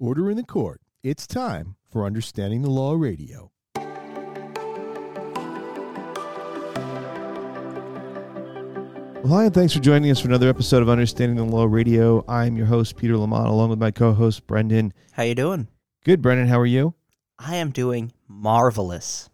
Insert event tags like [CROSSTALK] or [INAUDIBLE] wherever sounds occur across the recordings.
Order in the court. It's time for Understanding the Law Radio. Well, hi, and thanks for joining us for another episode of Understanding the Law Radio. I'm your host, Peter Lamont, along with my co host, Brendan. How you doing? Good, Brendan. How are you? I am doing marvelous.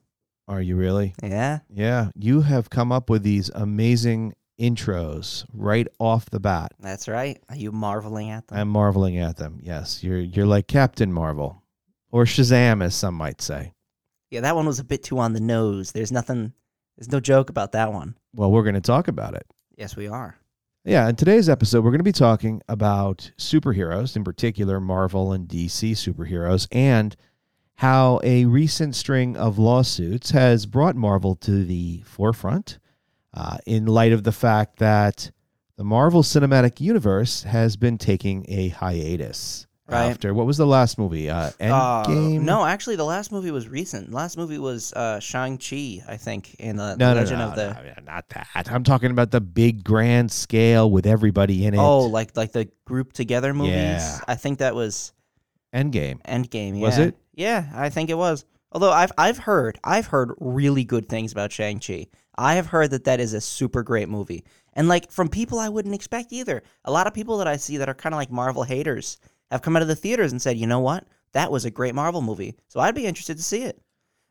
Are you really? Yeah. Yeah. You have come up with these amazing intros right off the bat. That's right. Are you marveling at them? I'm marveling at them. Yes, you're you're like Captain Marvel, or Shazam, as some might say. yeah, that one was a bit too on the nose. There's nothing. There's no joke about that one. Well, we're going to talk about it. Yes, we are. Yeah, in today's episode, we're going to be talking about superheroes, in particular Marvel and DC superheroes, and how a recent string of lawsuits has brought Marvel to the forefront uh, in light of the fact that the Marvel Cinematic Universe has been taking a hiatus. Right. After what was the last movie? Uh, Uh, no, actually, the last movie was recent. The last movie was uh, Shang Chi, I think, in the, no, the no, Legend no, of the. no, not that. I'm talking about the big grand scale with everybody in it. Oh, like like the group together movies. Yeah. I think that was Endgame. Endgame. Was it? Yeah, I think it was. Although I've I've heard I've heard really good things about Shang Chi. I have heard that that is a super great movie, and like from people I wouldn't expect either. A lot of people that I see that are kind of like Marvel haters have come out of the theaters and said, you know what, that was a great Marvel movie. So I'd be interested to see it.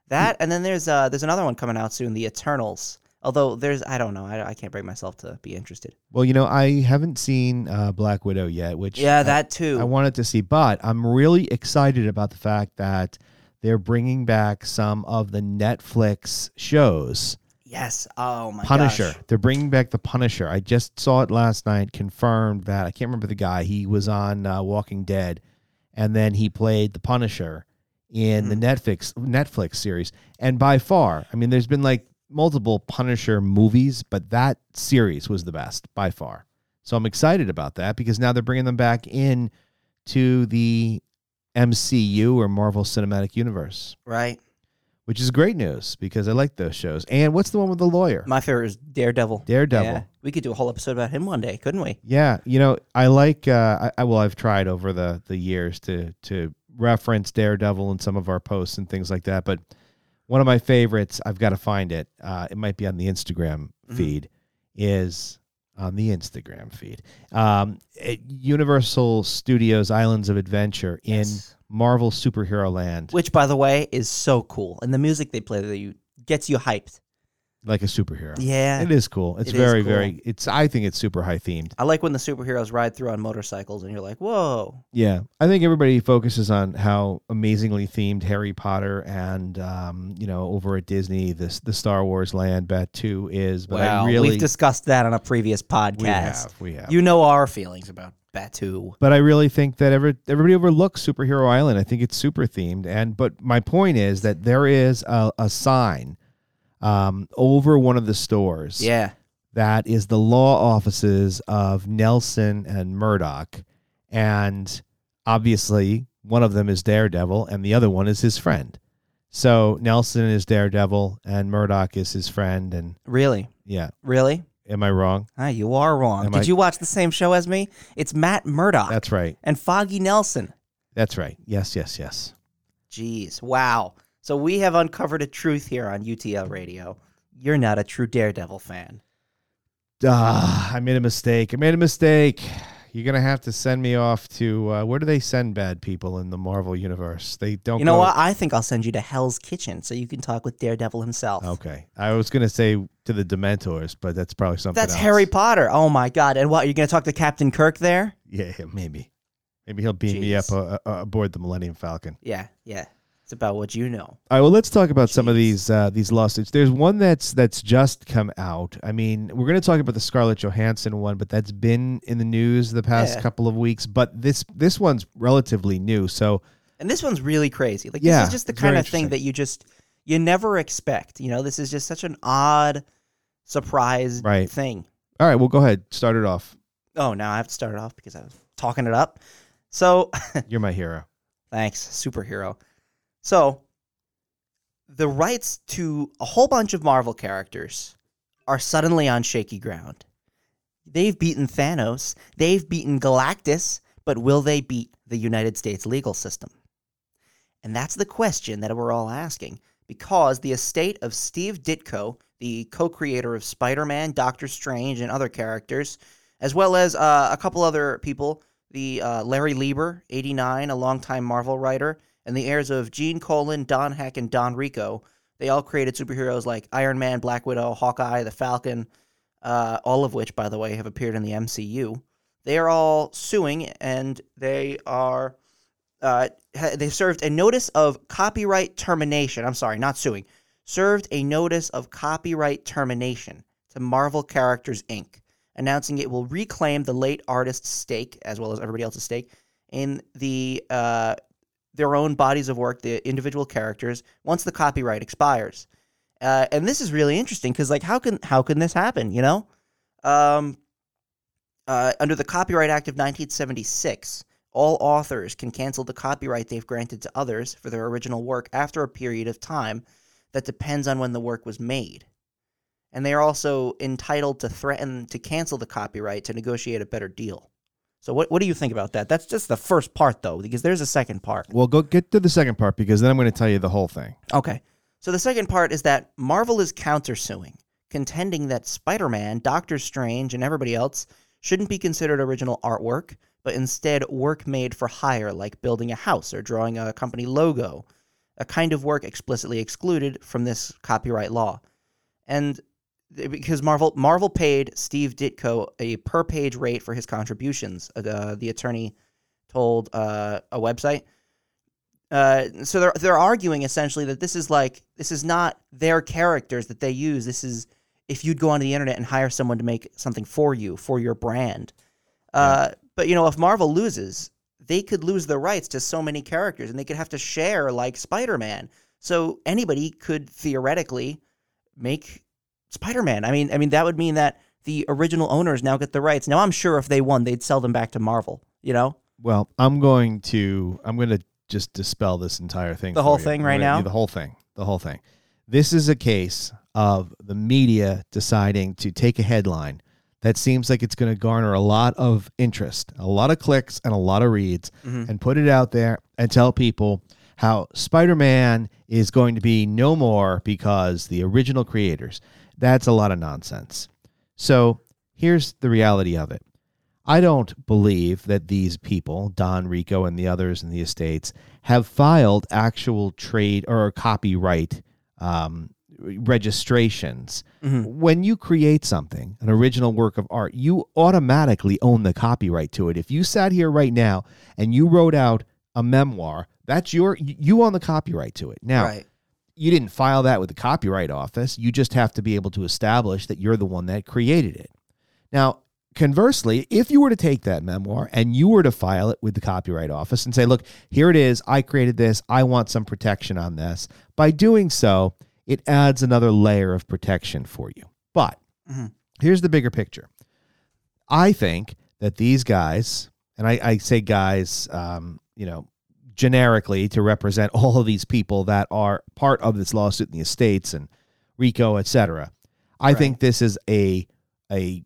That and then there's uh there's another one coming out soon, The Eternals. Although there's I don't know I, I can't bring myself to be interested. Well, you know, I haven't seen uh, Black Widow yet, which Yeah, I- that too. I wanted to see, but I'm really excited about the fact that they're bringing back some of the Netflix shows. Yes. Oh my Punisher. gosh. They're bringing back the Punisher. I just saw it last night. Confirmed that I can't remember the guy. He was on uh, Walking Dead, and then he played the Punisher in the Netflix Netflix series. And by far, I mean, there's been like multiple Punisher movies, but that series was the best by far. So I'm excited about that because now they're bringing them back in to the MCU or Marvel Cinematic Universe, Right. Which is great news because I like those shows. And what's the one with the lawyer? My favorite is Daredevil. Daredevil. Yeah. We could do a whole episode about him one day, couldn't we? Yeah, you know, I like. Uh, I, I well, I've tried over the the years to to reference Daredevil in some of our posts and things like that. But one of my favorites, I've got to find it. Uh, it might be on the Instagram Mhm. feed. Is on the Instagram feed. Um, at Universal Studios Islands of Adventure in Yes. Marvel Superhero Land, Which, by the way, is so cool. And the music they play that you gets you hyped. like a superhero. Yeah. It is cool. It's It very, cool. very. It's. I think it's super high themed. I like when the superheroes ride through on motorcycles and you're like, whoa. Yeah, I think everybody focuses on how amazingly themed Harry Potter and um, you know over at Disney this the Star Wars land Batuu is, but I really We've discussed that on a previous podcast. we have we have. You know our feelings about Batuu. but I really think that every, everybody overlooks Superhero Island. I think it's super themed, and but my point is that there is a, a sign um, over one of the stores Yeah. that is the law offices of Nelson and Murdock. And obviously, one of them is Daredevil, and the other one is his friend. So Nelson is Daredevil, and Murdock is his friend. And Really? yeah, Really? Am I wrong? Ah, you are wrong. Am Did I- you watch the same show as me? It's Matt Murdock That's right. and Foggy Nelson. That's right. Yes, yes, yes. Jeez. Wow. So we have uncovered a truth here on UTL Radio. You're not a true Daredevil fan. Ah, I made a mistake. I made a mistake. You're gonna have to send me off to uh, where do they send bad people in the Marvel universe? They don't. You know go- what? I think I'll send you to Hell's Kitchen so you can talk with Daredevil himself. Okay, I was gonna say to the Dementors, but that's probably something. That's else. Harry Potter. Oh my god! And what? You're gonna talk to Captain Kirk there? Yeah, maybe. Maybe he'll beam me up uh, uh, aboard the Millennium Falcon. Yeah, yeah. It's about what you know. All right, well, let's talk about some of these uh, these lawsuits. There's one that's that's just come out. I mean, we're going to talk about the Scarlett Johansson one, but that's been in the news the past Yeah. couple of weeks. But this this one's relatively new, so And this one's really crazy. Like Yeah, this is just the kind of thing that you just you never expect. You know, this is just such an odd surprise Right. thing. all right, well, go ahead, start it off. Oh, now I have to start it off because I was talking it up. So [LAUGHS] You're my hero. Thanks, superhero. So, the rights to a whole bunch of Marvel characters are suddenly on shaky ground. They've beaten Thanos, they've beaten Galactus, but will they beat the United States legal system? And that's the question that we're all asking because the estate of Steve Ditko, the co creator of Spider Man, Doctor Strange, and other characters, as well as uh, a couple other people, the uh, Larry Lieber, 89, a longtime Marvel writer, and the heirs of Gene Colan, Don Heck, and Don Rico, they all created superheroes like Iron Man, Black Widow, Hawkeye, the Falcon, uh, all of which, by the way, have appeared in the MCU. They are all suing, and they are uh, they served a notice of copyright termination. I'm sorry, not suing. Served a notice of copyright termination to Marvel Characters Inc., announcing it will reclaim the late artist's stake, as well as everybody else's stake, in the uh, their own bodies of work, the individual characters, once the copyright expires. Uh, and this is really interesting because, like, how can how can this happen? You know, um, uh, under the Copyright Act of 1976, all authors can cancel the copyright they've granted to others for their original work after a period of time that depends on when the work was made. And they are also entitled to threaten to cancel the copyright to negotiate a better deal. So what what do you think about that? That's just the first part though, because there's a second part. Well, go get to the second part because then I'm going to tell you the whole thing. Okay. So the second part is that Marvel is countersuing, contending that Spider-Man, Doctor Strange, and everybody else shouldn't be considered original artwork, but instead work made for hire like building a house or drawing a company logo, a kind of work explicitly excluded from this copyright law. And because Marvel Marvel paid Steve Ditko a per page rate for his contributions. Uh, the attorney told uh, a website. Uh, so they're they're arguing essentially that this is like this is not their characters that they use. This is if you'd go onto the internet and hire someone to make something for you for your brand. Uh, yeah. But you know, if Marvel loses, they could lose the rights to so many characters, and they could have to share like Spider Man. So anybody could theoretically make Spider-Man. I mean, I mean that would mean that the original owners now get the rights. Now I'm sure if they won, they'd sell them back to Marvel. You know. Well, I'm going to I'm going to just dispel this entire thing. The whole you. thing right now. The whole thing. The whole thing. This is a case of the media deciding to take a headline that seems like it's going to garner a lot of interest, a lot of clicks, and a lot of reads, mm-hmm. and put it out there and tell people how Spider Man is going to be no more because the original creators. That's a lot of nonsense. So here's the reality of it. I don't believe that these people, Don Rico and the others in the estates, have filed actual trade or copyright um, registrations. Mm-hmm. When you create something, an original work of art, you automatically own the copyright to it. If you sat here right now and you wrote out a memoir, that's your you own the copyright to it. Now, right you didn't file that with the copyright office. You just have to be able to establish that you're the one that created it. Now, conversely, if you were to take that memoir and you were to file it with the copyright office and say, look, here it is, I created this, I want some protection on this, by doing so, it adds another layer of protection for you. But mm-hmm. here's the bigger picture I think that these guys, and I, I say guys, um, you know, generically to represent [LAUGHS] all of these people that are part of this lawsuit in the estates and Rico, et cetera. I right. think this is a a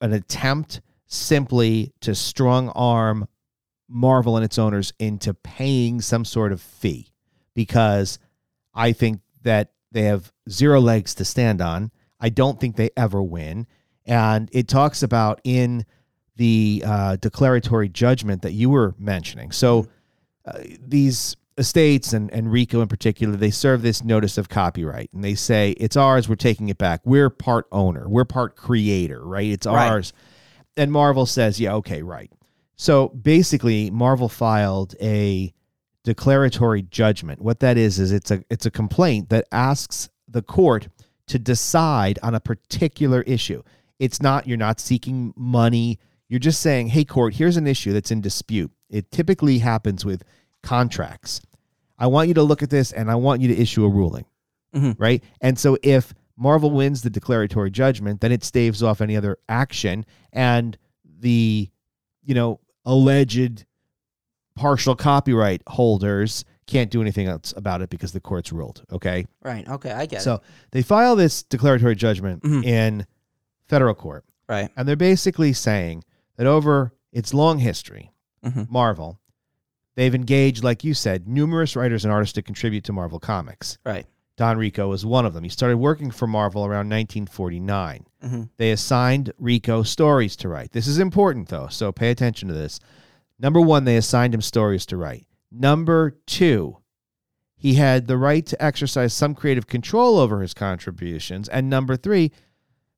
an attempt simply to strong arm Marvel and its owners into paying some sort of fee because I think that they have zero legs to stand on. I don't think they ever win. And it talks about in the uh, declaratory judgment that you were mentioning. So uh, these estates and, and Rico in particular, they serve this notice of copyright and they say, it's ours, we're taking it back. We're part owner, we're part creator, right? It's right. ours. And Marvel says, yeah, okay, right. So basically, Marvel filed a declaratory judgment. What that is is it's a it's a complaint that asks the court to decide on a particular issue. It's not you're not seeking money. You're just saying, "Hey court, here's an issue that's in dispute." It typically happens with contracts. I want you to look at this and I want you to issue a ruling. Mm-hmm. Right. And so if Marvel wins the declaratory judgment, then it staves off any other action and the, you know, alleged partial copyright holders can't do anything else about it because the court's ruled. Okay. Right. Okay. I get so it. So they file this declaratory judgment mm-hmm. in federal court. Right. And they're basically saying that over its long history, mm-hmm. Marvel They've engaged, like you said, numerous writers and artists to contribute to Marvel Comics. Right. Don Rico was one of them. He started working for Marvel around 1949. Mhm. They assigned Rico stories to write. This is important, though, so pay attention to this. Number one, they assigned him stories to write. Number two, he had the right to exercise some creative control over his contributions. And number three,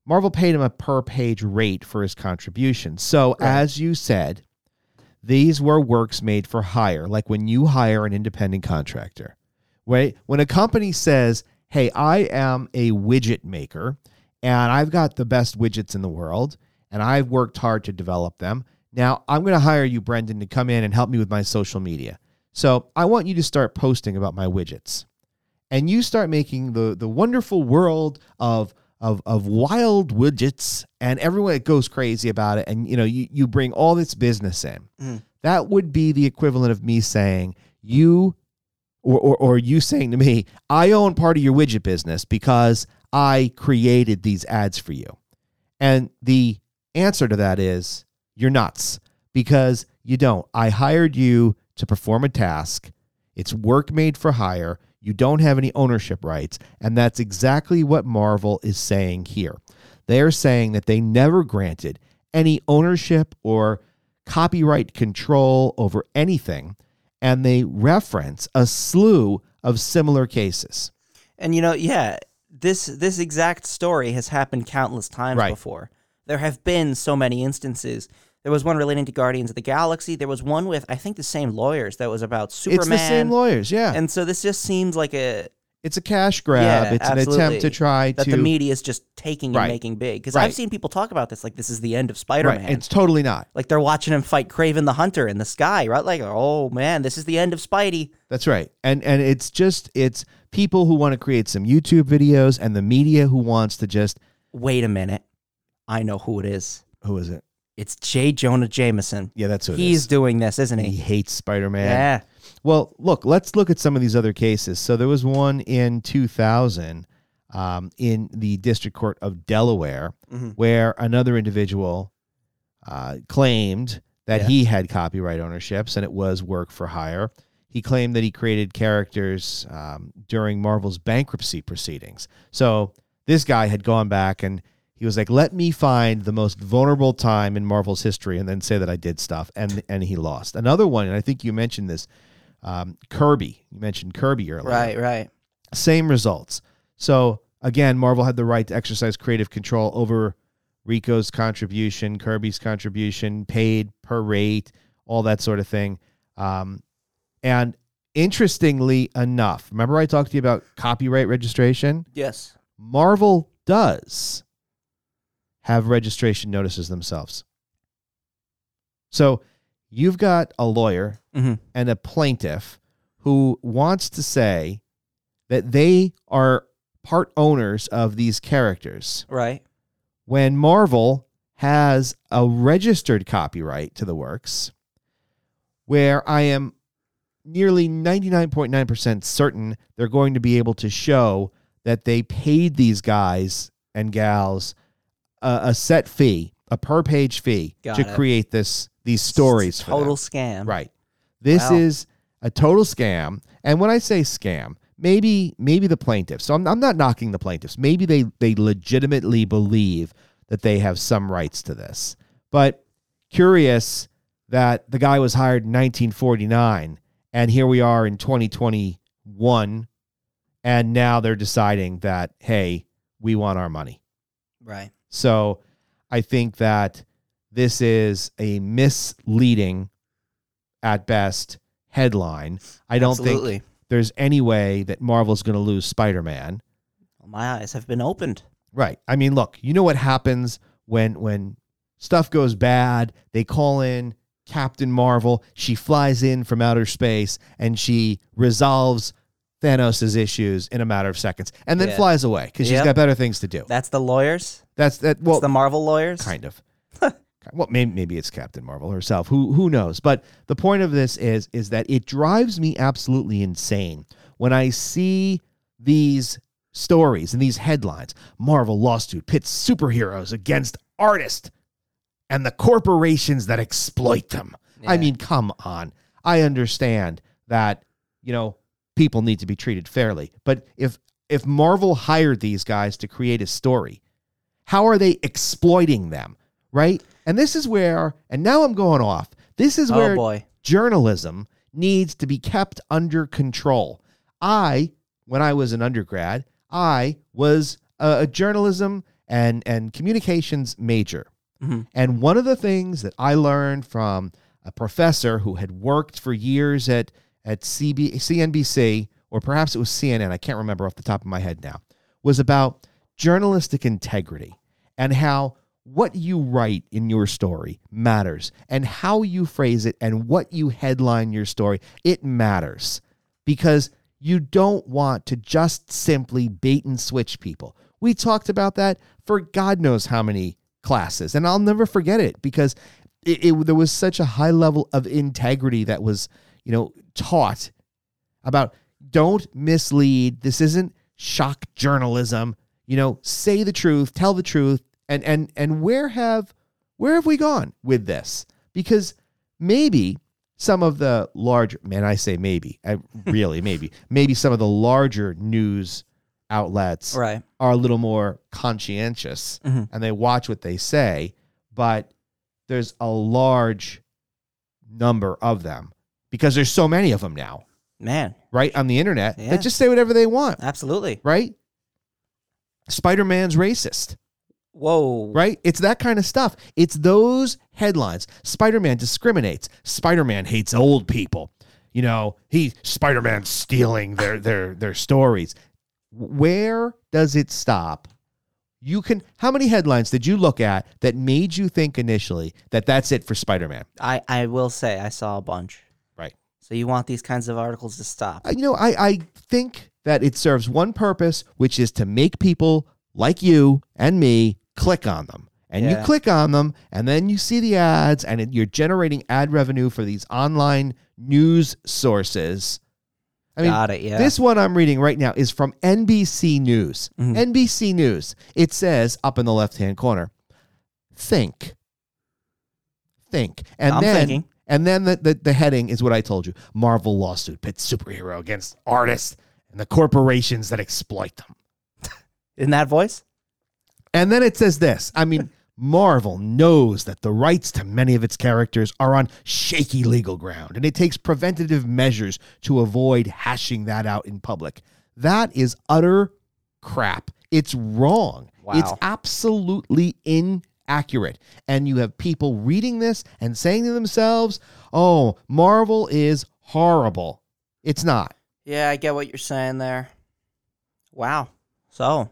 Marvel paid him a per page rate for his contributions. So, Right. as you said, these were works made for hire, like when you hire an independent contractor. Right? When a company says, Hey, I am a widget maker and I've got the best widgets in the world and I've worked hard to develop them. Now I'm going to hire you, Brendan, to come in and help me with my social media. So I want you to start posting about my widgets. And you start making the, the wonderful world of of of wild widgets and everyone goes crazy about it and you know you, you bring all this business in. Mhm. that would be the equivalent of me saying you or, or or you saying to me i own part of your widget business because i created these ads for you. And the answer to that is you're nuts because you don't. I hired you to perform a task. It's work made for hire you don't have any ownership rights. And that's exactly what Marvel is saying here. They're saying that they never granted any ownership or copyright control over anything. And they reference a slew of similar cases. And you know, yeah, this this exact story has happened countless times Right. before. There have been so many instances. There was one relating to Guardians of the Galaxy. There was one with I think the same lawyers that was about Superman. It's the same lawyers, yeah. And so this just seems like a it's a cash grab. Yeah, it's an attempt to try to. that to the media is just taking Right. and making big. Because Right. I've seen people talk about this like this is the end of Spider-Man. right. It's totally not. like they're watching him fight Kraven the Hunter in the sky, right? Like, oh man, this is the end of Spidey. That's right. And and it's just it's people who want to create some YouTube videos and the media who wants to just Wait a minute, I know who it is. who is it? It's J. Jonah Jameson. Yeah, that's who it He's is. doing this, isn't he he? hates Spider-Man. Yeah. Well, look, let's look at some of these other cases. So there was one in 2000 um, in the District Court of Delaware Mhm. where another individual uh, claimed that Yeah. he had copyright ownerships and it was work for hire. He claimed that he created characters um, during Marvel's bankruptcy proceedings. So this guy had gone back and he was like, "Let me find the most vulnerable time in Marvel's history, and then say that I did stuff." And and he lost. Another one, and I think you mentioned this, um, Kirby. You mentioned Kirby earlier. Right, right. Same results. So again, Marvel had the right to exercise creative control over Rico's contribution, Kirby's contribution, paid per rate, all that sort of thing. Um, and interestingly enough, remember I talked to you about copyright registration? Yes. Marvel does have registration notices themselves. So you've got a lawyer hmm and a plaintiff who wants to say that they are part owners of these characters Right. when Marvel has a registered copyright to the works where I am nearly 99.9% certain they're going to be able to show that they paid these guys and gals a, a set fee, a per page fee Got to it. create this these stories for them. Total scam. Right. This Wow. is a total scam. And when I say scam, maybe maybe the plaintiffs. So I'm, I'm not knocking the plaintiffs. Maybe they they legitimately believe that they have some rights to this. But curious that the guy was hired in 1949 and here we are in 2021 and now they're deciding that hey, we want our money. Right. So I think that this is a misleading, at best, headline. I don't Absolutely. think there's any way that Marvel's going to lose Spider Man. My eyes have been opened. Right. I mean, look, you know what happens when when stuff goes bad? They call in Captain Marvel. She flies in from outer space and she resolves Thanos' issues in a matter of seconds and then Yeah. flies away because she's Yep. got better things to do. That's the lawyers. That's that. Well, the Marvel lawyers. kind of. [LAUGHS] well, maybe, maybe it's Captain Marvel herself. Who who knows? But the point of this is is that it drives me absolutely insane when I see these stories and these headlines. Marvel lawsuit pits superheroes against artists and the corporations that exploit them. I Yeah. mean, come on. I understand that, you know, people need to be treated fairly. But if if Marvel hired these guys to create a story, how are they exploiting them? Right? And this is where and now I'm going off. This is Oh where boy. journalism needs to be kept under control. I, when I was an undergrad, I was a, a journalism and and communications major. Mhm. And one of the things that I learned from a professor who had worked for years at at CB, CNBC or perhaps it was CNN, I can't remember off the top of my head now, was about journalistic integrity and how what you write in your story matters and how you phrase it and what you headline your story it matters. Because you don't want to just simply bait and switch people. We talked about that for god knows how many classes and i'll never forget it because it, it there was such a high level of integrity that was you know taught about don't mislead this isn't shock journalism you know say the truth tell the truth and and and where have where have we gone with this because maybe some of the large man i say maybe I, [LAUGHS] really maybe maybe some of the larger news outlets Right. are a little more conscientious Mhm. and they watch what they say but there's a large number of them because there's so many of them now Man. right on the internet Yeah. that just say whatever they want Absolutely. right spider-man's racist Whoa. right? It's that kind of stuff. It's those headlines. Spider-Man discriminates. Spider-Man hates old people. You know, he Spider-Man stealing their their their stories. Where does it stop? You can how many headlines did you look at that made you think initially that that's it for Spider-Man? I, I will say I saw a bunch. So you want these kinds of articles to stop. Uh, You know, I I think that it serves one purpose, which is to make people like you and me click on them. And you click on them, and then you see the ads, and it, you're generating ad revenue for these online news sources. I mean, Got it. Yeah. this one I'm reading right now is from NBC News. Mhm. NBC News. It says up in the left hand corner, think. Think. And I'm then thinking. And then the, the, the heading is what I told you. Marvel lawsuit pits superhero against artists and the corporations that exploit them. [LAUGHS] In that voice? And then it says this. I mean, [LAUGHS] Marvel knows that the rights to many of its characters are on shaky legal ground, and it takes preventative measures to avoid hashing that out in public. That is utter crap. It's wrong. It's absolutely absolutely inaccurate. And you have people reading this and saying to themselves, oh, Marvel is horrible. It's not. Yeah, I get what you're saying there. Wow. So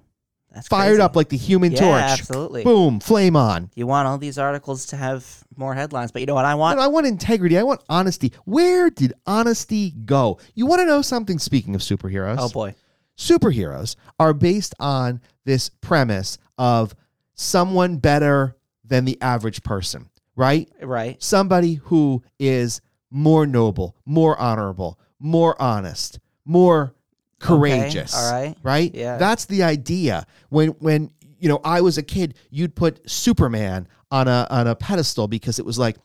that's Fired crazy. up like the human yeah, torch. absolutely. Boom, flame on. You want all these articles to have more headlines, but you know what I want? And I want integrity. I want honesty. Where did honesty go? You want to know something? Speaking of superheroes, Oh boy. superheroes are based on this premise of someone better than the average person, right? Right. Somebody who is more noble, more honorable, more honest, more courageous. all right. Right? Yeah. That's the idea. When when you know, I was a kid, you'd put Superman on a on a pedestal because it was like,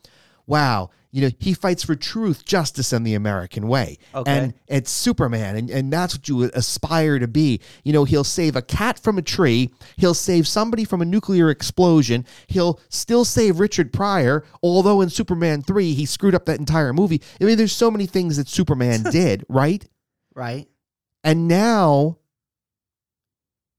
wow, you know, he fights for truth, justice, and the American way. Okay. And it's Superman, and, and that's what you aspire to be. You know, he'll save a cat from a tree, he'll save somebody from a nuclear explosion, he'll still save Richard Pryor, although in Superman 3, he screwed up that entire movie. I mean, there's so many things that Superman [LAUGHS] did, right? Right. And now,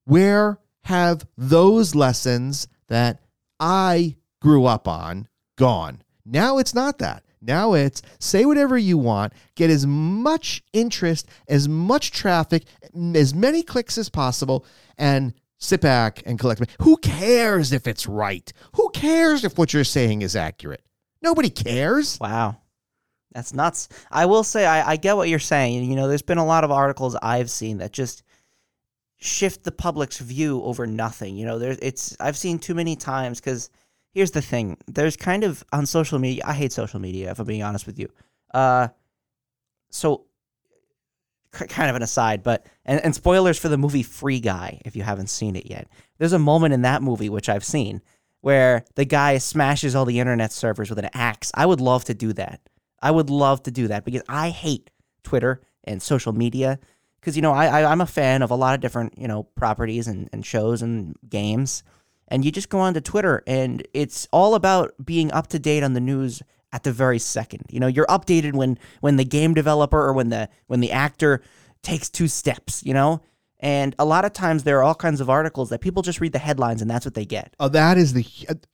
where have those lessons that I grew up on gone? Now it's not that. Now it's say whatever you want, get as much interest, as much traffic, as many clicks as possible, and sit back and collect. Who cares if it's right? Who cares if what you're saying is accurate? Nobody cares. Wow. That's nuts. I will say I, I get what you're saying. You know, there's been a lot of articles I've seen that just shift the public's view over nothing. You know, there's it's I've seen too many times because here's the thing. There's kind of on social media. I hate social media if I'm being honest with you. Uh, so kind of an aside, but and, and spoilers for the movie Free Guy if you haven't seen it yet. There's a moment in that movie which I've seen where the guy smashes all the internet servers with an axe. I would love to do that. I would love to do that because I hate Twitter and social media because you know I, I I'm a fan of a lot of different you know properties and, and shows and games, and you just go onto Twitter and it's all about being up to date on the news at the very second. You know, you're updated when when the game developer or when the when the actor takes two steps. You know, and a lot of times there are all kinds of articles that people just read the headlines and that's what they get. Oh, that is the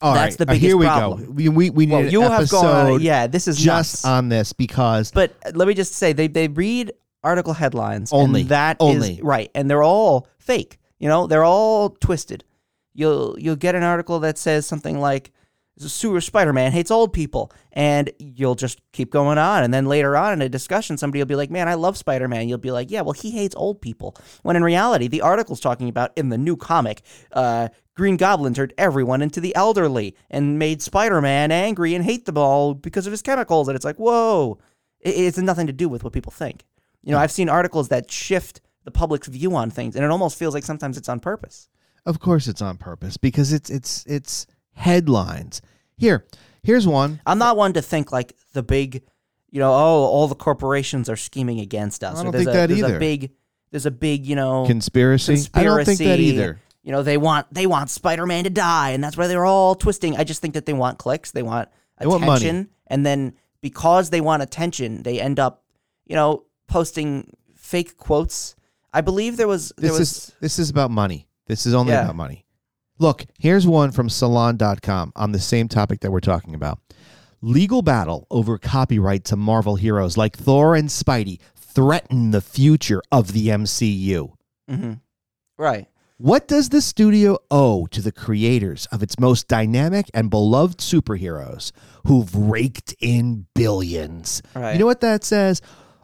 all That's right, the uh, Here biggest we problem. go. We we, we need Well, an you have gone on. Yeah, this is just nuts. on this because But uh, let me just say they they read article headlines Only. that is- Only. right and they're all fake. You know, they're all twisted. You'll you'll get an article that says something like sewer Spider-Man hates old people and you'll just keep going on and then later on in a discussion somebody will be like, "Man, I love Spider-Man." You'll be like, "Yeah, well, he hates old people." When in reality, the article's talking about in the new comic, uh Green Goblin turned everyone into the elderly and made Spider-Man angry and hate them all because of his chemicals. And it's like, whoa, it, it's nothing to do with what people think. You know, I've seen articles that shift the public's view on things, and it almost feels like sometimes it's on purpose. Of course it's on purpose because it's it's it's headlines. Here, here's one. I'm not one to think like the big, you know, oh, all the corporations are scheming against us. I don't there's think a, that there's either. A big, there's a big, you know, Conspiracy? conspiracy. I don't think that either. You know, they want they want Spider-Man to die, and that's why they're all twisting. I just think that they want clicks, they want They want attention, and then because they want attention, they end up, you know, posting fake quotes. I believe there was there This was is this is about money. This is only Yeah. about money. Look, here's one from salon.com on the same topic that we're talking about. Legal battle over copyright to Marvel heroes like Thor and Spidey threaten the future of the MCU. Mhm. right. What does the studio owe to the creators of its most dynamic and beloved superheroes who've raked in billions? Right. You know what that says?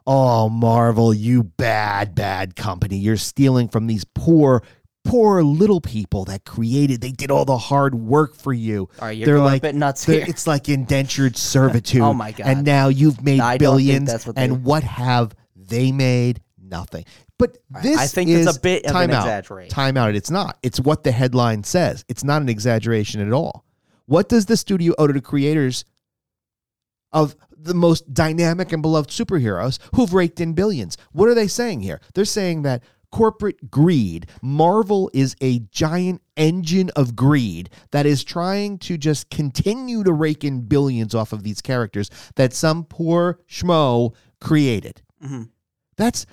Oh, Marvel, you bad, bad company. You're stealing from these poor, poor little people that created, they did all the hard work for you. All right, you're They're going like- a bit nuts here. It's like indentured [LAUGHS] servitude. Oh my God. And now you've made I don't think billions. that's what they- and what have they made? Nothing. But this I think is that's a bit of an time out. exaggeration. Time out. It's not. It's what the headline says. It's not an exaggeration at all. What does the studio owe to the creators of the most dynamic and beloved superheroes who've raked in billions? What are they saying here? They're saying that corporate greed, Marvel is a giant engine of greed that is trying to just continue to rake in billions off of these characters that some poor schmo created. Mhm. That's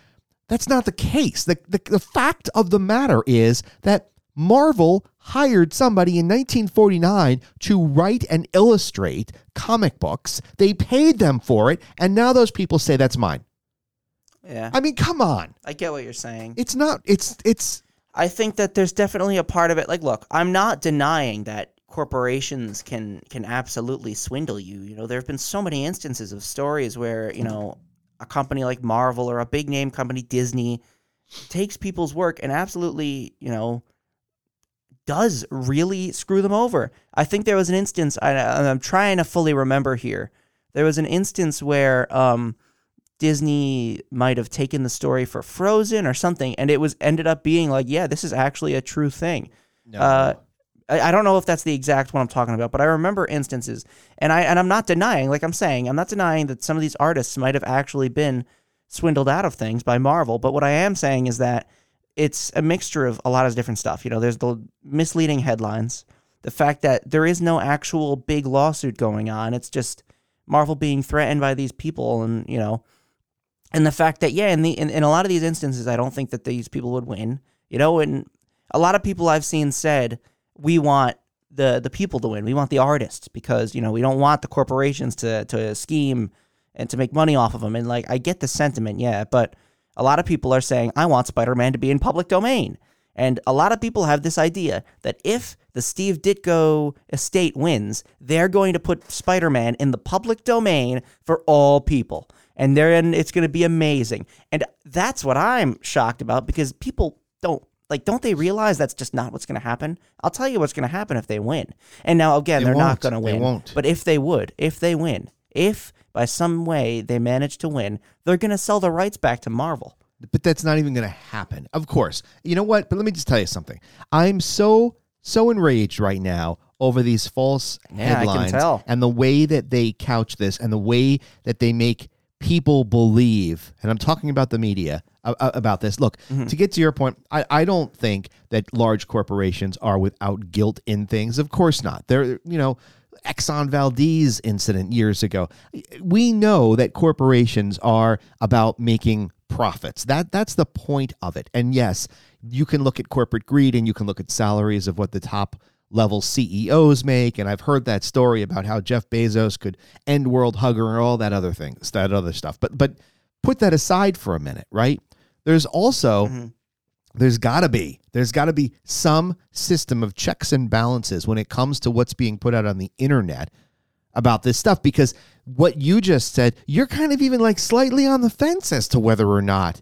that's not the case. The, the the fact of the matter is that Marvel hired somebody in 1949 to write and illustrate comic books. They paid them for it, and now those people say that's mine. Yeah, I mean, come on. I get what you're saying. It's not it's it's I think that there's definitely a part of it. Like, look, I'm not denying that corporations can can absolutely swindle you. You know, there have been so many instances of stories where you know a company like Marvel or a big name company Disney takes people's work and absolutely you know does really screw them over. I think there was an instance. I, I'm trying to fully remember here. There was an instance where um, Disney might have taken the story for Frozen or something, and it was ended up being like, yeah, this is actually a true thing. no. Uh, I, I don't know if that's the exact one I'm talking about, but I remember instances, and I and I'm not denying, like I'm saying, I'm not denying that some of these artists might have actually been swindled out of things by Marvel. But what I am saying is that it's a mixture of a lot of different stuff. You know, there's the misleading headlines, the fact that there is no actual big lawsuit going on. It's just Marvel being threatened by these people, and you know, and the fact that yeah, in the in, in a lot of these instances, I don't think that these people would win. You know, and a lot of people I've seen said we want the the people to win. We want the artists because you know we don't want the corporations to to scheme and to make money off of them. And like I get the sentiment, yeah, but a lot of people are saying I want Spider-Man to be in public domain. And a lot of people have this idea that if the Steve Ditko estate wins, they're going to put Spider-Man in the public domain for all people. And then it's going to be amazing. And that's what I'm shocked about because people don't like don't they realize that's just not what's going to happen? I'll tell you what's going to happen if they win. And now again, They they're not going to win. They won't. But if they would, if they win, if by some way they manage to win, they're going to sell the rights back to Marvel. but that's not even going to happen. Of course. You know what? But let me just tell you something. I'm so so enraged right now over these false Yeah, headlines and the way that they couch this and the way that they make people believe. And I'm talking about the media uh, about this. Look, Mm-hmm. to get to your point, I, I don't think that large corporations are without guilt in things. Of course not. They're you know. Exxon Valdez incident years ago. We know that corporations are about making profits. That that's the point of it. And yes, you can look at corporate greed and you can look at salaries of what the top level CEOs make. And I've heard that story about how Jeff Bezos could end world hugger and all that other things, that other stuff. But but put that aside for a minute, right? There's also mm-hmm. there's got to be there's got to be some system of checks and balances when it comes to what's being put out on the internet about this stuff because what you just said you're kind of even like slightly on the fence as to whether or not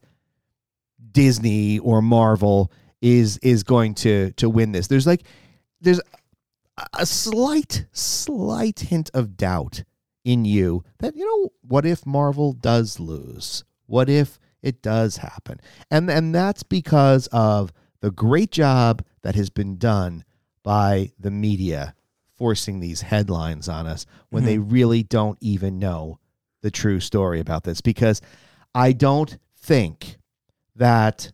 Disney or Marvel is is going to to win this there's like there's a- slight slight hint of doubt in you that you know what if Marvel does lose? What if it does happen? And and that's because of the great job that has been done by the media forcing these headlines on us when they mm-hmm. really don't even know the true story about this. Because I don't think that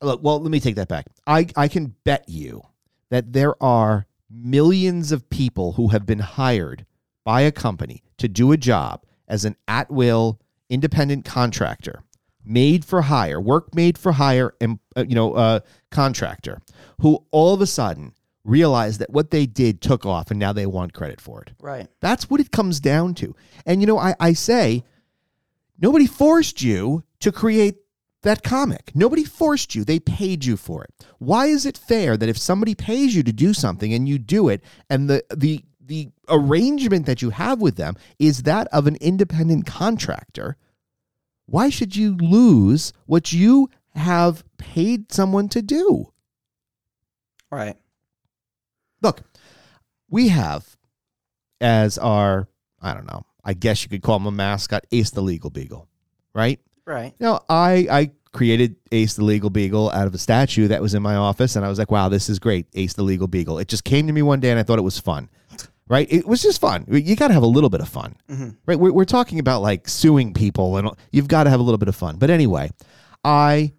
look well let me take that back. I I can bet you that there are millions of people who have been hired by a company to do a job as an at will independent contractor made for hire work made for hire and uh, you know uh, contractor who all of a sudden realize that what they did took off and now they want credit for it Right. that's what it comes down to and you know i, I say nobody forced you to create that comic. Nobody forced you. They paid you for it. Why is it fair that if somebody pays you to do something and you do it and the the the arrangement that you have with them is that of an independent contractor, why should you lose what you have paid someone to do? Right. Look, we have as our I don't know, I guess you could call him a mascot, Ace the Legal Beagle, right? Right. You know, I I created Ace the Legal Beagle out of a statue that was in my office, and I was like, wow, this is great, Ace the Legal Beagle. It just came to me one day, and I thought it was fun. Right? It was just fun. You got to have a little bit of fun, mm-hmm. right? We're, we're talking about like suing people, and you've got to have a little bit of fun. But anyway, I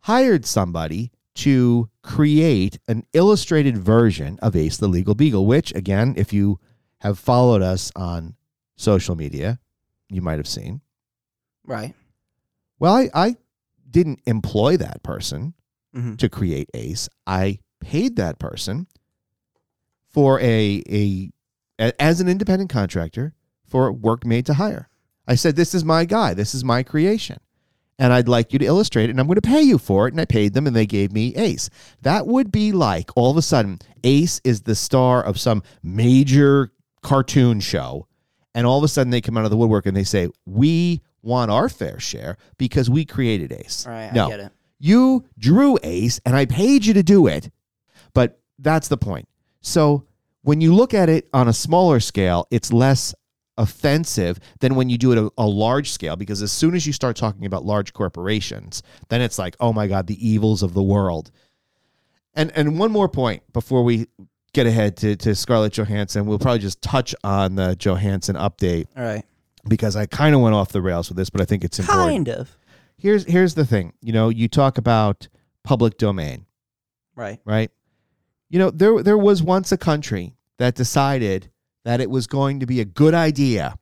hired somebody to create an illustrated version of Ace the Legal Beagle, which, again, if you have followed us on social media, you might have seen. Right. Well, I, I didn't employ that person hmm to create Ace. I paid that person for a, a a- as an independent contractor for work made to hire. I said, "This is my guy. This is my creation." And I'd like you to illustrate it, and I'm going to pay you for it. And I paid them, and they gave me Ace. That would be like all of a sudden, Ace is the star of some major cartoon show, and all of a sudden they come out of the woodwork and they say, "We want our fair share because we created Ace." Right. no, I get it. you drew Ace and I paid you to do it. But that's the point. So when you look at it on a smaller scale, it's less offensive than when you do it a, a large scale because as soon as you start talking about large corporations, then it's like, oh my God, the evils of the world. And and one more point before we get ahead to, to Scarlett Johansson, we'll probably just touch on the Johansson update All right. Because I kind of went off the rails with this, but I think it's important Kind of. here's here's the thing. You know, you talk about public domain, Right. right? You know, there there was once a country that decided that it was going to be a good idea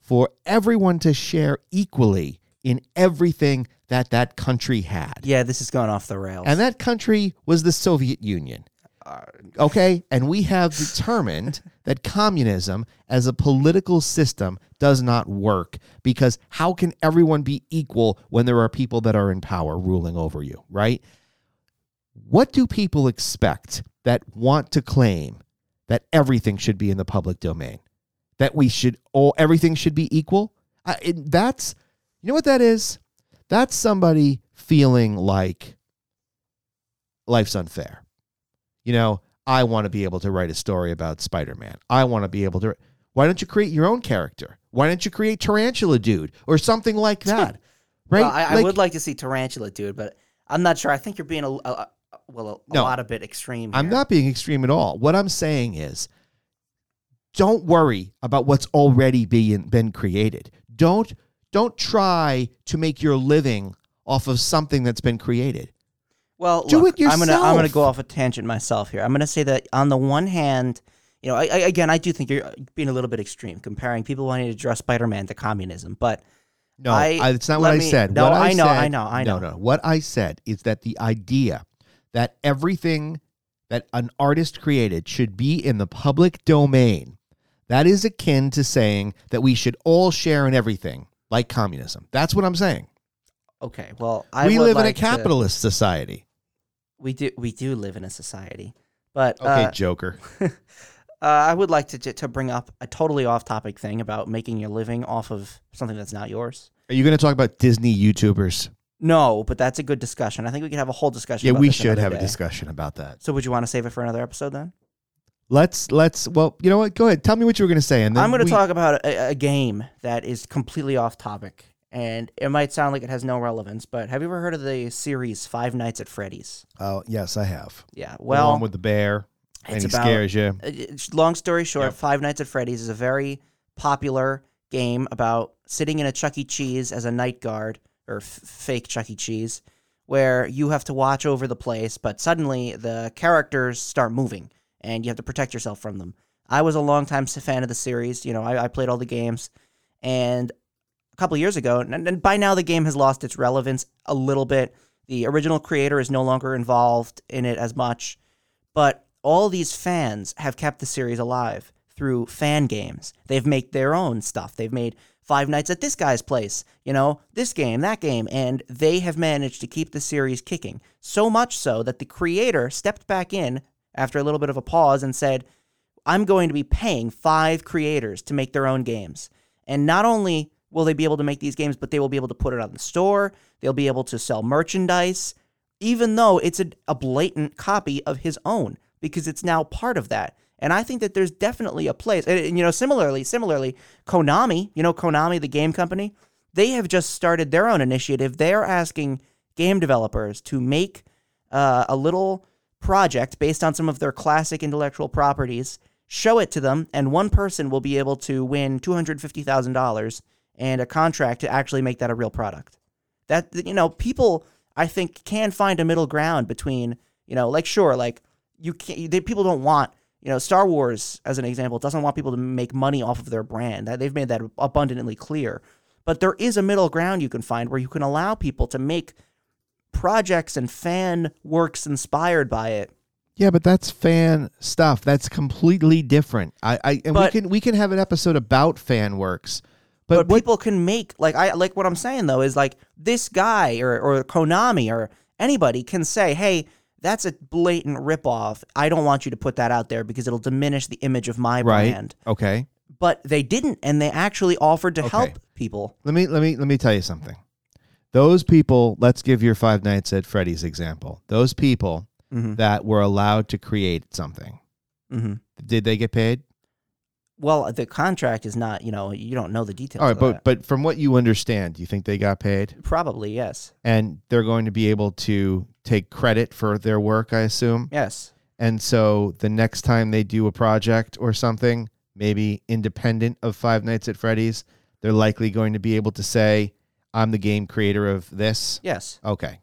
for everyone to share equally in everything that that country had. Yeah, this is going off the rails. And that country was the Soviet Union. Uh, okay? And we have determined [LAUGHS] that communism as a political system does not work because how can everyone be equal when there are people that are in power ruling over you, right? What do people expect that want to claim that everything should be in the public domain? That we should all everything should be equal? I, it, that's you know what that is? That's somebody feeling like life's unfair. You know, I want to be able to write a story about Spider Man. I want to be able to. Why don't you create your own character? Why don't you create Tarantula Dude or something like [LAUGHS] that? Right? Well, I, I Like, would like to see Tarantula, dude, but I'm not sure. I think you're being a, a, well, a, a No. lot of bit extreme. I'm not being extreme at all. What I'm saying is don't worry about what's already being been created. Don't don't try to make your living off of something that's been created. Well, Do look, it I'm gonna I'm gonna go off a tangent myself here. I'm gonna say that on the one hand, you know, I, I, again, I do think you're uh, being a little bit extreme comparing people wanting to draw Spider-Man to communism, but No, I- I, it's not what I me- said. no, what I know, said- I know, I No, know. no. What I said is that the idea that everything that an artist created should be in the public domain, that is akin to saying that we should all share in everything, like communism. That's what I'm saying. okay. Well, I we live in a like to- capitalist society. We do we do live in a society, but Okay, uh, Joker. [LAUGHS] uh, I would like to to bring up a totally off-topic thing about making your living off of something that's not yours. Are you going to talk about Disney YouTubers? No, but that's a good discussion. I think we could have a whole discussion. Yeah, we should have a discussion about that. So, would you want to save it for another episode then? Let's let's. Well, you know what? Go ahead. Tell me what you were going to say, and then I'm going to we- talk about a, a game that is completely off topic, and it might sound like it has no relevance, but have you ever heard of the series Five Nights at Freddy's? Oh yes, I have. Yeah. The Well, one with the bear, and it's he about scares you. Uh, long story short, Yep. Five Nights at Freddy's is a very popular game about sitting in a Chuck E. Cheese as a night guard or f- fake Chuck E. Cheese, where you have to watch over the place, but suddenly the characters start moving and you have to protect yourself from them. I was a longtime s- fan of the series. You know, I, I played all the games, and a couple years ago, and, and by now the game has lost its relevance a little bit. The original creator is no longer involved in it as much, but all these fans have kept the series alive through fan games. They've made their own stuff. They've made Five Nights at this guy's place, you know, this game, that game, and they have managed to keep the series kicking. So much so that the creator stepped back in after a little bit of a pause and said, I'm going to be paying five creators to make their own games. And not only will they be able to make these games, but they will be able to put it on the store, they'll be able to sell merchandise, even though it's a, a blatant copy of his own, because it's now part of that. And I think that there's definitely a place. And, and, you know, similarly, similarly, Konami, you know, Konami, the game company, they have just started their own initiative. They are asking game developers to make uh, a little project based on some of their classic intellectual properties, show it to them, and one person will be able to win $250,000 and a contract to actually make that a real product. That, you know, people, I think, can find a middle ground between, you know, like, sure, like, you can't, they, people don't want, you know, Star Wars, as an example, doesn't want people to make money off of their brand. That They've made that abundantly clear. But there is a middle ground you can find where you can allow people to make projects and fan works inspired by it. Yeah, but that's fan stuff. That's completely different. I, I and But- we can we can have an episode about fan works. But, But, what people can make like I like what I'm saying though is like this guy or or Konami or anybody can say, hey, that's a blatant ripoff. I don't want you to put that out there because it'll diminish the image of my right? brand. Okay. But they didn't, and they actually offered to Okay. help people. Let me let me let me tell you something. Those people, let's give your Five Nights at Freddy's example. Those people Mm-hmm. that were allowed to create something, Mm-hmm. did they get paid? Well, the contract is not. You know, you don't know the details. All right, but that. but from what you understand, do you think they got paid? probably yes, And they're going to be able to take credit for their work, I assume. yes. And so the next time they do a project or something, maybe independent of Five Nights at Freddy's, they're likely going to be able to say, I'm the game creator of this. Yes. Okay.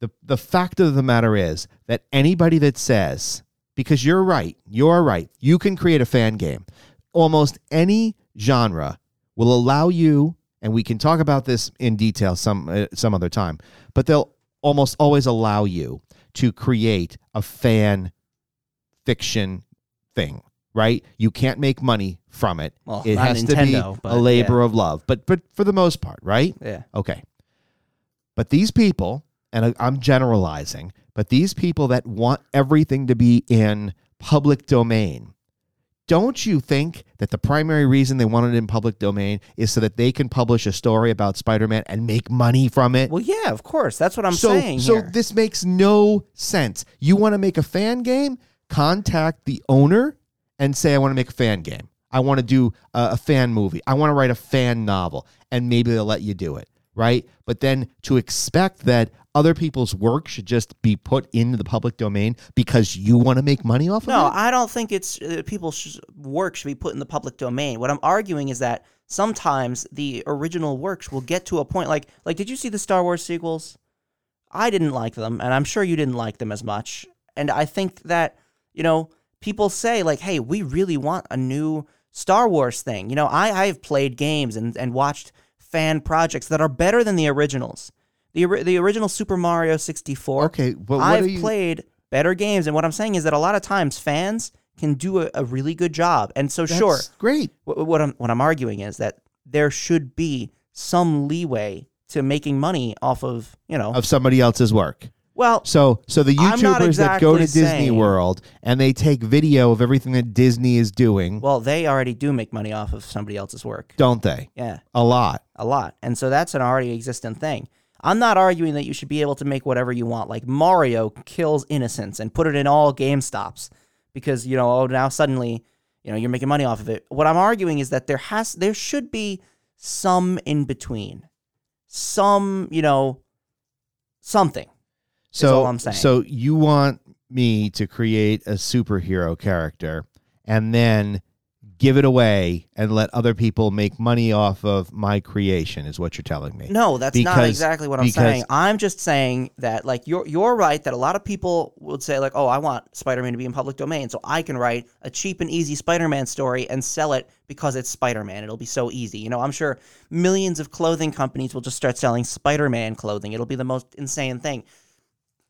The the fact of the matter is that anybody that says, because you're right, you're right, you can create a fan game. Almost any genre will allow you, and we can talk about this in detail some uh, some other time, but they'll almost always allow you to create a fan fiction thing, right? You can't make money from it. Well, it has Nintendo, to be a labor of love, but but for the most part, right? Yeah. Okay. But these people, and I'm generalizing, but these people that want everything to be in public domain, don't you think that the primary reason they want it in public domain is so that they can publish a story about Spider-Man and make money from it? Well, yeah, of course. That's what I'm so, saying so here. this makes no sense. You want to make a fan game? Contact the owner and say, I want to make a fan game. I want to do a, a fan movie. I want to write a fan novel, and maybe they'll let you do it. Right? But then to expect that other people's work should just be put into the public domain because you want to make money off No, of it? No, I don't think it's uh, people's work should be put in the public domain. What I'm arguing is that sometimes the original works will get to a point like like did you see the Star Wars sequels? I didn't like them, and I'm sure you didn't like them as much. And I think that you know people say like, "Hey, we really want a new Star Wars thing." You know, I I've played games and and watched fan projects that are better than the originals. The the original Super Mario 64 Okay, but I've you played better games, and what I'm saying is that a lot of times fans can do a, a really good job. And so, That's sure, great. what, what I'm what I'm arguing is that there should be some leeway to making money off of you know. Of somebody else's work. well, So so the YouTubers that go to Disney saying- World and they take video of everything that Disney is doing, well, they already do make money off of somebody else's work. don't they? Yeah, A lot. A lot, and so that's an already existent thing. I'm not arguing that you should be able to make whatever you want. Like Mario kills innocents and put it in all Game Stops because you know oh now suddenly you know you're making money off of it. What I'm arguing is that there has there should be some in between, some you know something. So all I'm saying. so you want me to create a superhero character and then give it away and let other people make money off of my creation is what you're telling me. No, that's not exactly what I'm because- saying. I'm just saying that like you're you're right that a lot of people would say like, "Oh, I want Spider-Man to be in public domain so I can write a cheap and easy Spider-Man story and sell it because it's Spider-Man. It'll be so easy." You know, I'm sure millions of clothing companies will just start selling Spider-Man clothing. It'll be the most insane thing.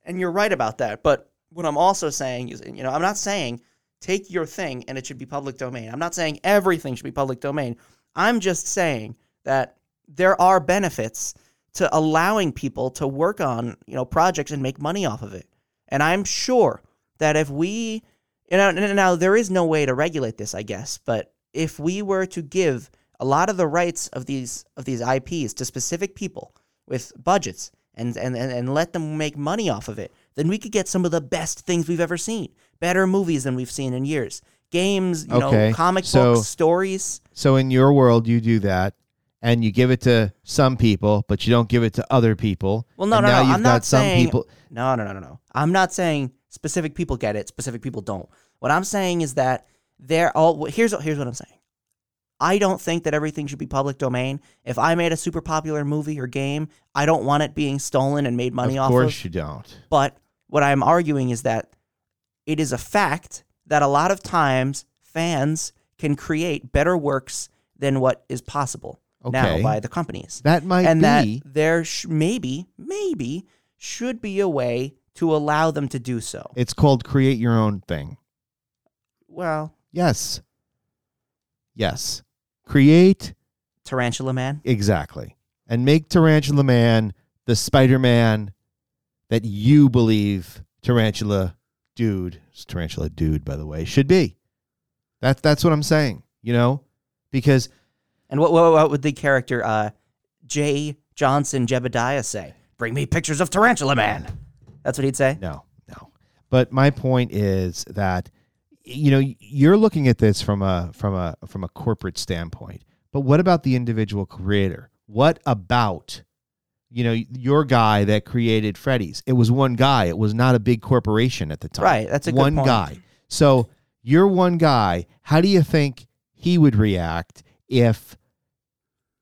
And you're right about that. But what I'm also saying is, you know, I'm not saying take your thing and it should be public domain. I'm not saying everything should be public domain. I'm just saying that there are benefits to allowing people to work on, you know, projects and make money off of it. And I'm sure that if we, you know, now there is no way to regulate this, I guess, but if we were to give a lot of the rights of these of these IPs to specific people with budgets and and, and, and let them make money off of it, then we could get some of the best things we've ever seen. Better movies than we've seen in years. Games, you Okay, know, comic so- books, stories. So in your world you do that and you give it to some people but you don't give it to other people. Well, no, no, no. I'm got not some saying people No, no, no, no, no. I'm not saying specific people get it, specific people don't. What I'm saying is that they're all. Here's here's what I'm saying. I don't think that everything should be public domain. If I made a super popular movie or game, I don't want it being stolen and made money Of off of. Course you don't. But what I'm arguing is that it is a fact that a lot of times fans can create better works than what is possible now by the companies That might and that there sh- maybe maybe should be a way to allow them to do so. it's called create your own thing. Well, Yes. Yes. Create Tarantula Man. exactly. And make Tarantula Man the Spider-Man that you believe Tarantula dude, Tarantula dude by the way, should be. That's that's what I'm saying, you know? Because And what, what what would the character uh Jay Johnson Jebediah say? Bring me pictures of Tarantula Man. That's what he'd say. No, no. But my point is that you know you're looking at this from a from a from a corporate standpoint. But what about the individual creator? What about you know your guy that created Freddy's? It was one guy. It was not a big corporation at the time. Right, that's a good one guy. So you're one guy. How do you think he would react if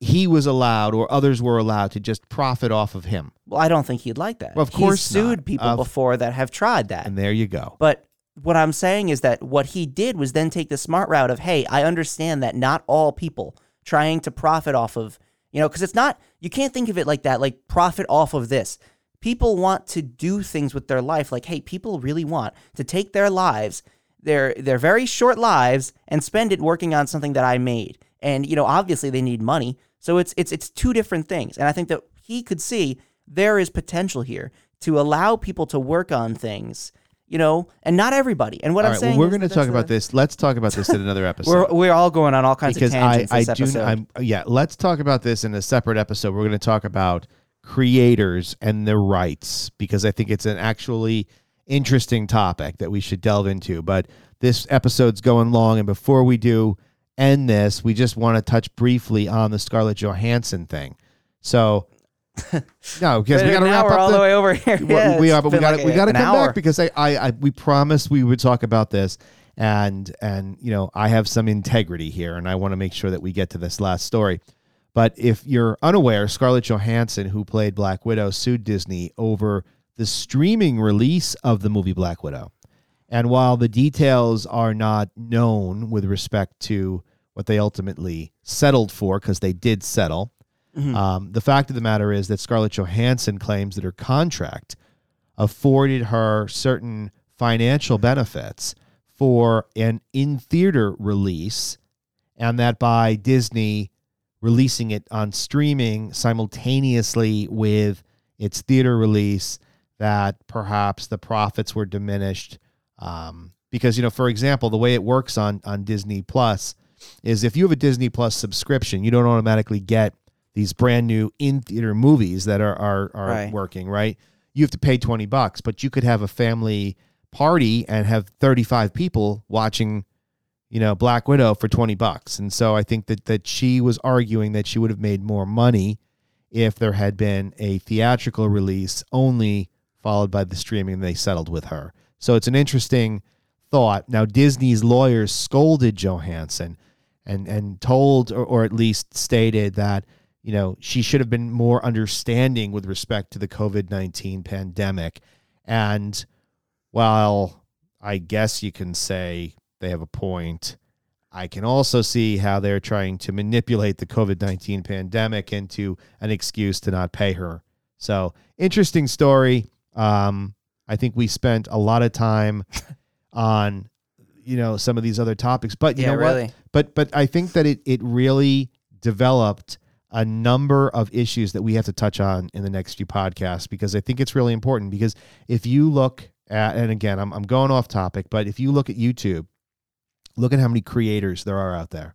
he was allowed or others were allowed to just profit off of him? Well, I don't think he'd like that. Well, of He's course sued not. people Of- before that have tried that. And there you go. But what I'm saying is that what he did was then take the smart route of, hey, I understand that not all people trying to profit off of, you know, because it's not, you can't think of it like that, like profit off of this. People want to do things with their life. Like, hey, people really want to take their lives, their their very short lives, and spend it working on something that I made. And you know, obviously they need money, so it's it's it's two different things. And I think that he could see there is potential here to allow people to work on things you know, and not everybody. And what All I'm right, saying well, we're going to talk about the- this. Let's talk about this in another [LAUGHS] episode. We're we're all going on all kinds because of I, tangents I this do episode. I'm yeah let's talk about this in a separate episode we're going to talk about creators and their rights because i think it's an actually interesting topic that we should delve into but this episode's going long and before we do end this we just want to touch briefly on the scarlett johansson thing so No, because we got to wrap we're up all the, the way over here. Yeah, [LAUGHS] we are, but we got like to we got to come hour. back because I, I I we promised we would talk about this, and and you know I have some integrity here, and I want to make sure that we get to this last story. But if you're unaware, Scarlett Johansson, who played Black Widow, sued Disney over the streaming release of the movie Black Widow. And while the details are not known with respect to what they ultimately settled for, because they did settle, um, the fact of the matter is that Scarlett Johansson claims that her contract afforded her certain financial benefits for an in theater release, and that by Disney releasing it on streaming simultaneously with its theater release, that perhaps the profits were diminished. Um, because you know, for example, the way it works on on Disney Plus is if you have a Disney Plus subscription, you don't automatically get these brand new in theater movies that are are, are Right. working, right? You have to pay 20 bucks, but you could have a family party and have 35 people watching, you know, Black Widow for 20 bucks. And so I think that that she was arguing that she would have made more money if there had been a theatrical release only followed by the streaming they settled with her. So it's an interesting thought. Now Disney's lawyers scolded Johansson and and told or, or at least stated that you know she should have been more understanding with respect to the COVID-19 pandemic and while I guess you can say they have a point I can also see how they're trying to manipulate the COVID 19 pandemic into an excuse to not pay her. So, interesting story. Um, I think we spent a lot of time [LAUGHS] on, you know, some of these other topics, but you Yeah, know what? really. But but I think that it it really developed a number of issues that we have to touch on in the next few podcasts because I think it's really important because if you look at and again I'm I'm going off topic, but if you look at YouTube, look at how many creators there are out there.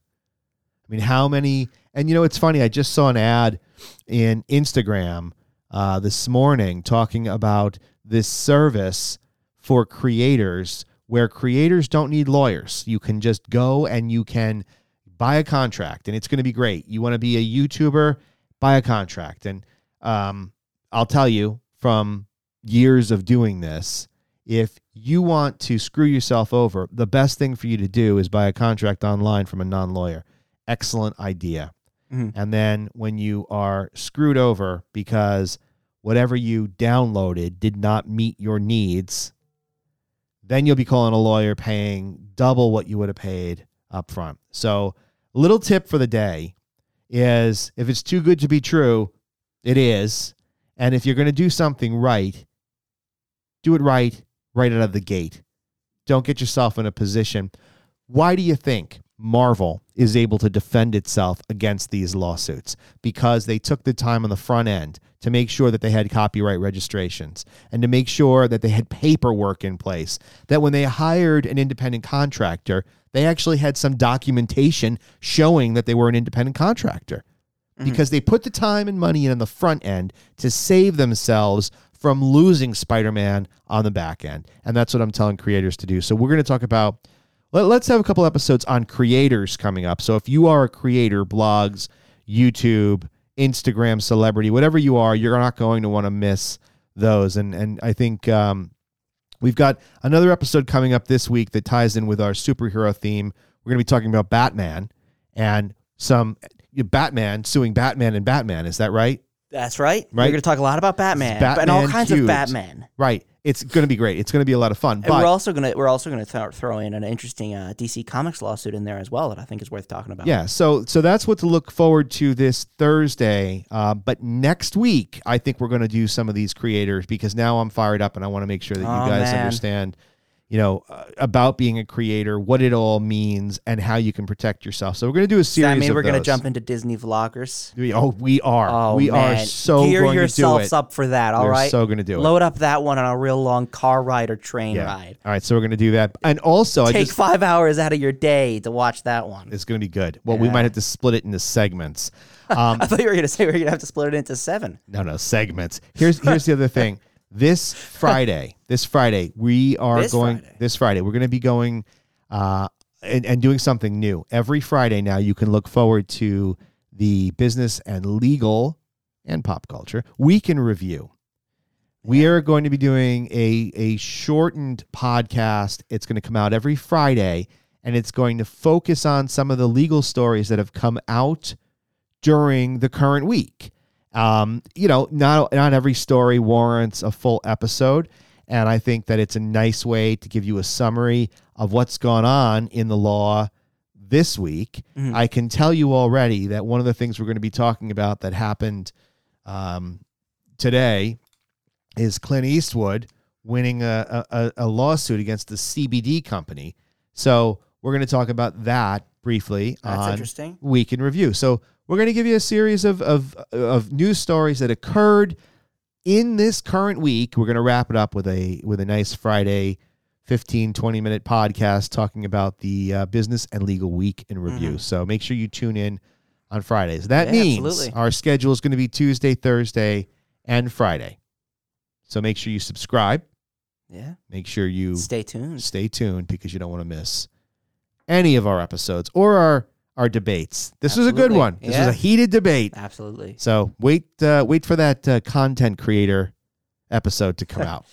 I mean, how many and you know it's funny, I just saw an ad in Instagram uh, this morning talking about this service for creators where creators don't need lawyers. You can just go and you can buy a contract and it's going to be great. You want to be a YouTuber, buy a contract. And um, I'll tell you from years of doing this, if you want to screw yourself over, the best thing for you to do is buy a contract online from a non lawyer. Excellent idea. Mhm. And then when you are screwed over because whatever you downloaded did not meet your needs, then you'll be calling a lawyer paying double what you would have paid up front. So, little tip for the day is if it's too good to be true, it is. And if you're going to do something right, do it right right out of the gate. Don't get yourself in a position. Why do you think Marvel is able to defend itself against these lawsuits? Because they took the time on the front end to make sure that they had copyright registrations and to make sure that they had paperwork in place. That when they hired an independent contractor, they actually had some documentation showing that they were an independent contractor because they put the time and money in on the front end to save themselves from losing Spider-Man on the back end. And that's what I'm telling creators to do. So we're going to talk about let, us have a couple episodes on creators coming up. So if you are a creator, blogs, YouTube, Instagram celebrity, whatever you are, you're not going to want to miss those. And and I think um, We've got another episode coming up this week that ties in with our superhero theme. We're going to be talking about Batman and some Batman suing Batman and Batman. Is that right? That's right. Right. We're going to talk a lot about Batman, Batman and all kinds of Batman. Right. It's going to be great. It's going to be a lot of fun. And But we're also gonna we're also gonna th- throw in an interesting uh, DC Comics lawsuit in there as well that I think is worth talking about. Yeah, so so that's what to look forward to this Thursday. Uh, but next week, I think we're going to do some of these creators because now I'm fired up and I want to make sure that you Oh, guys man. understand, you know, uh, about being a creator, what it all means, and how you can protect yourself. So we're going to do a series. that mean we're gonna those. jump into Disney vloggers? We, oh, we are. Oh, we man. are so Gear going to do yourselves it. up for that. All We're right. so going to do it. Load up that one on a real long car ride or train Yeah. ride. All right, so we're going to do that, and also I Take just five hours out of your day to watch that one. it's going to be good. Well, we might have to split it into segments. [LAUGHS] Um, I thought you were gonna say we are gonna have to split it into seven. No, no, segments. Here's here's the other thing. This [LAUGHS] Friday, this Friday, we are This going Friday. this Friday, we're going to be going uh and, and doing something new. Every Friday now you can look forward to the business and legal and pop culture. Week in review. We are going to be doing a a shortened podcast. It's going to come out every Friday and it's going to focus on some of the legal stories that have come out during the current week. Um, you know, not not every story warrants a full episode, and I think that it's a nice way to give you a summary of what's gone on in the law this week. Mhm. I can tell you already that one of the things we're going to be talking about that happened um, today is Clint Eastwood winning a, a, a lawsuit against the CBD company. So we're going to talk about that briefly That's on interesting. week in review. So we're going to give you a series of, of of news stories that occurred in this current week. We're going to wrap it up with a with a nice Friday 15 20 minute podcast talking about the uh, business and legal week in review. Mhm. So make sure you tune in on Fridays. That Yeah, means absolutely. our schedule is going to be Tuesday, Thursday, and Friday. So make sure you subscribe. Yeah. Make sure you Stay tuned. stay tuned because you don't want to miss any of our episodes or our our debates. This was a good one. This Yeah. was a heated debate. Absolutely. So wait uh, wait for that uh, content creator episode to come [LAUGHS] out.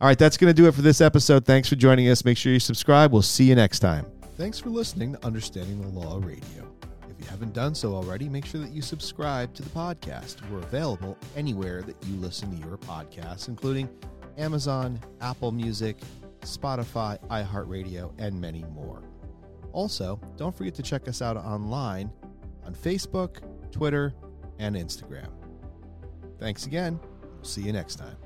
All right, that's going to do it for this episode. Thanks for joining us. Make sure you subscribe. We'll see you next time. Thanks for listening to Understanding the Law Radio. If you haven't done so already, make sure that you subscribe to the podcast. We're available anywhere that you listen to your podcasts, including Amazon, Apple Music, Spotify, iHeartRadio, and many more. Also, don't forget to check us out online on Facebook, Twitter, and Instagram. Thanks again. We'll see you next time.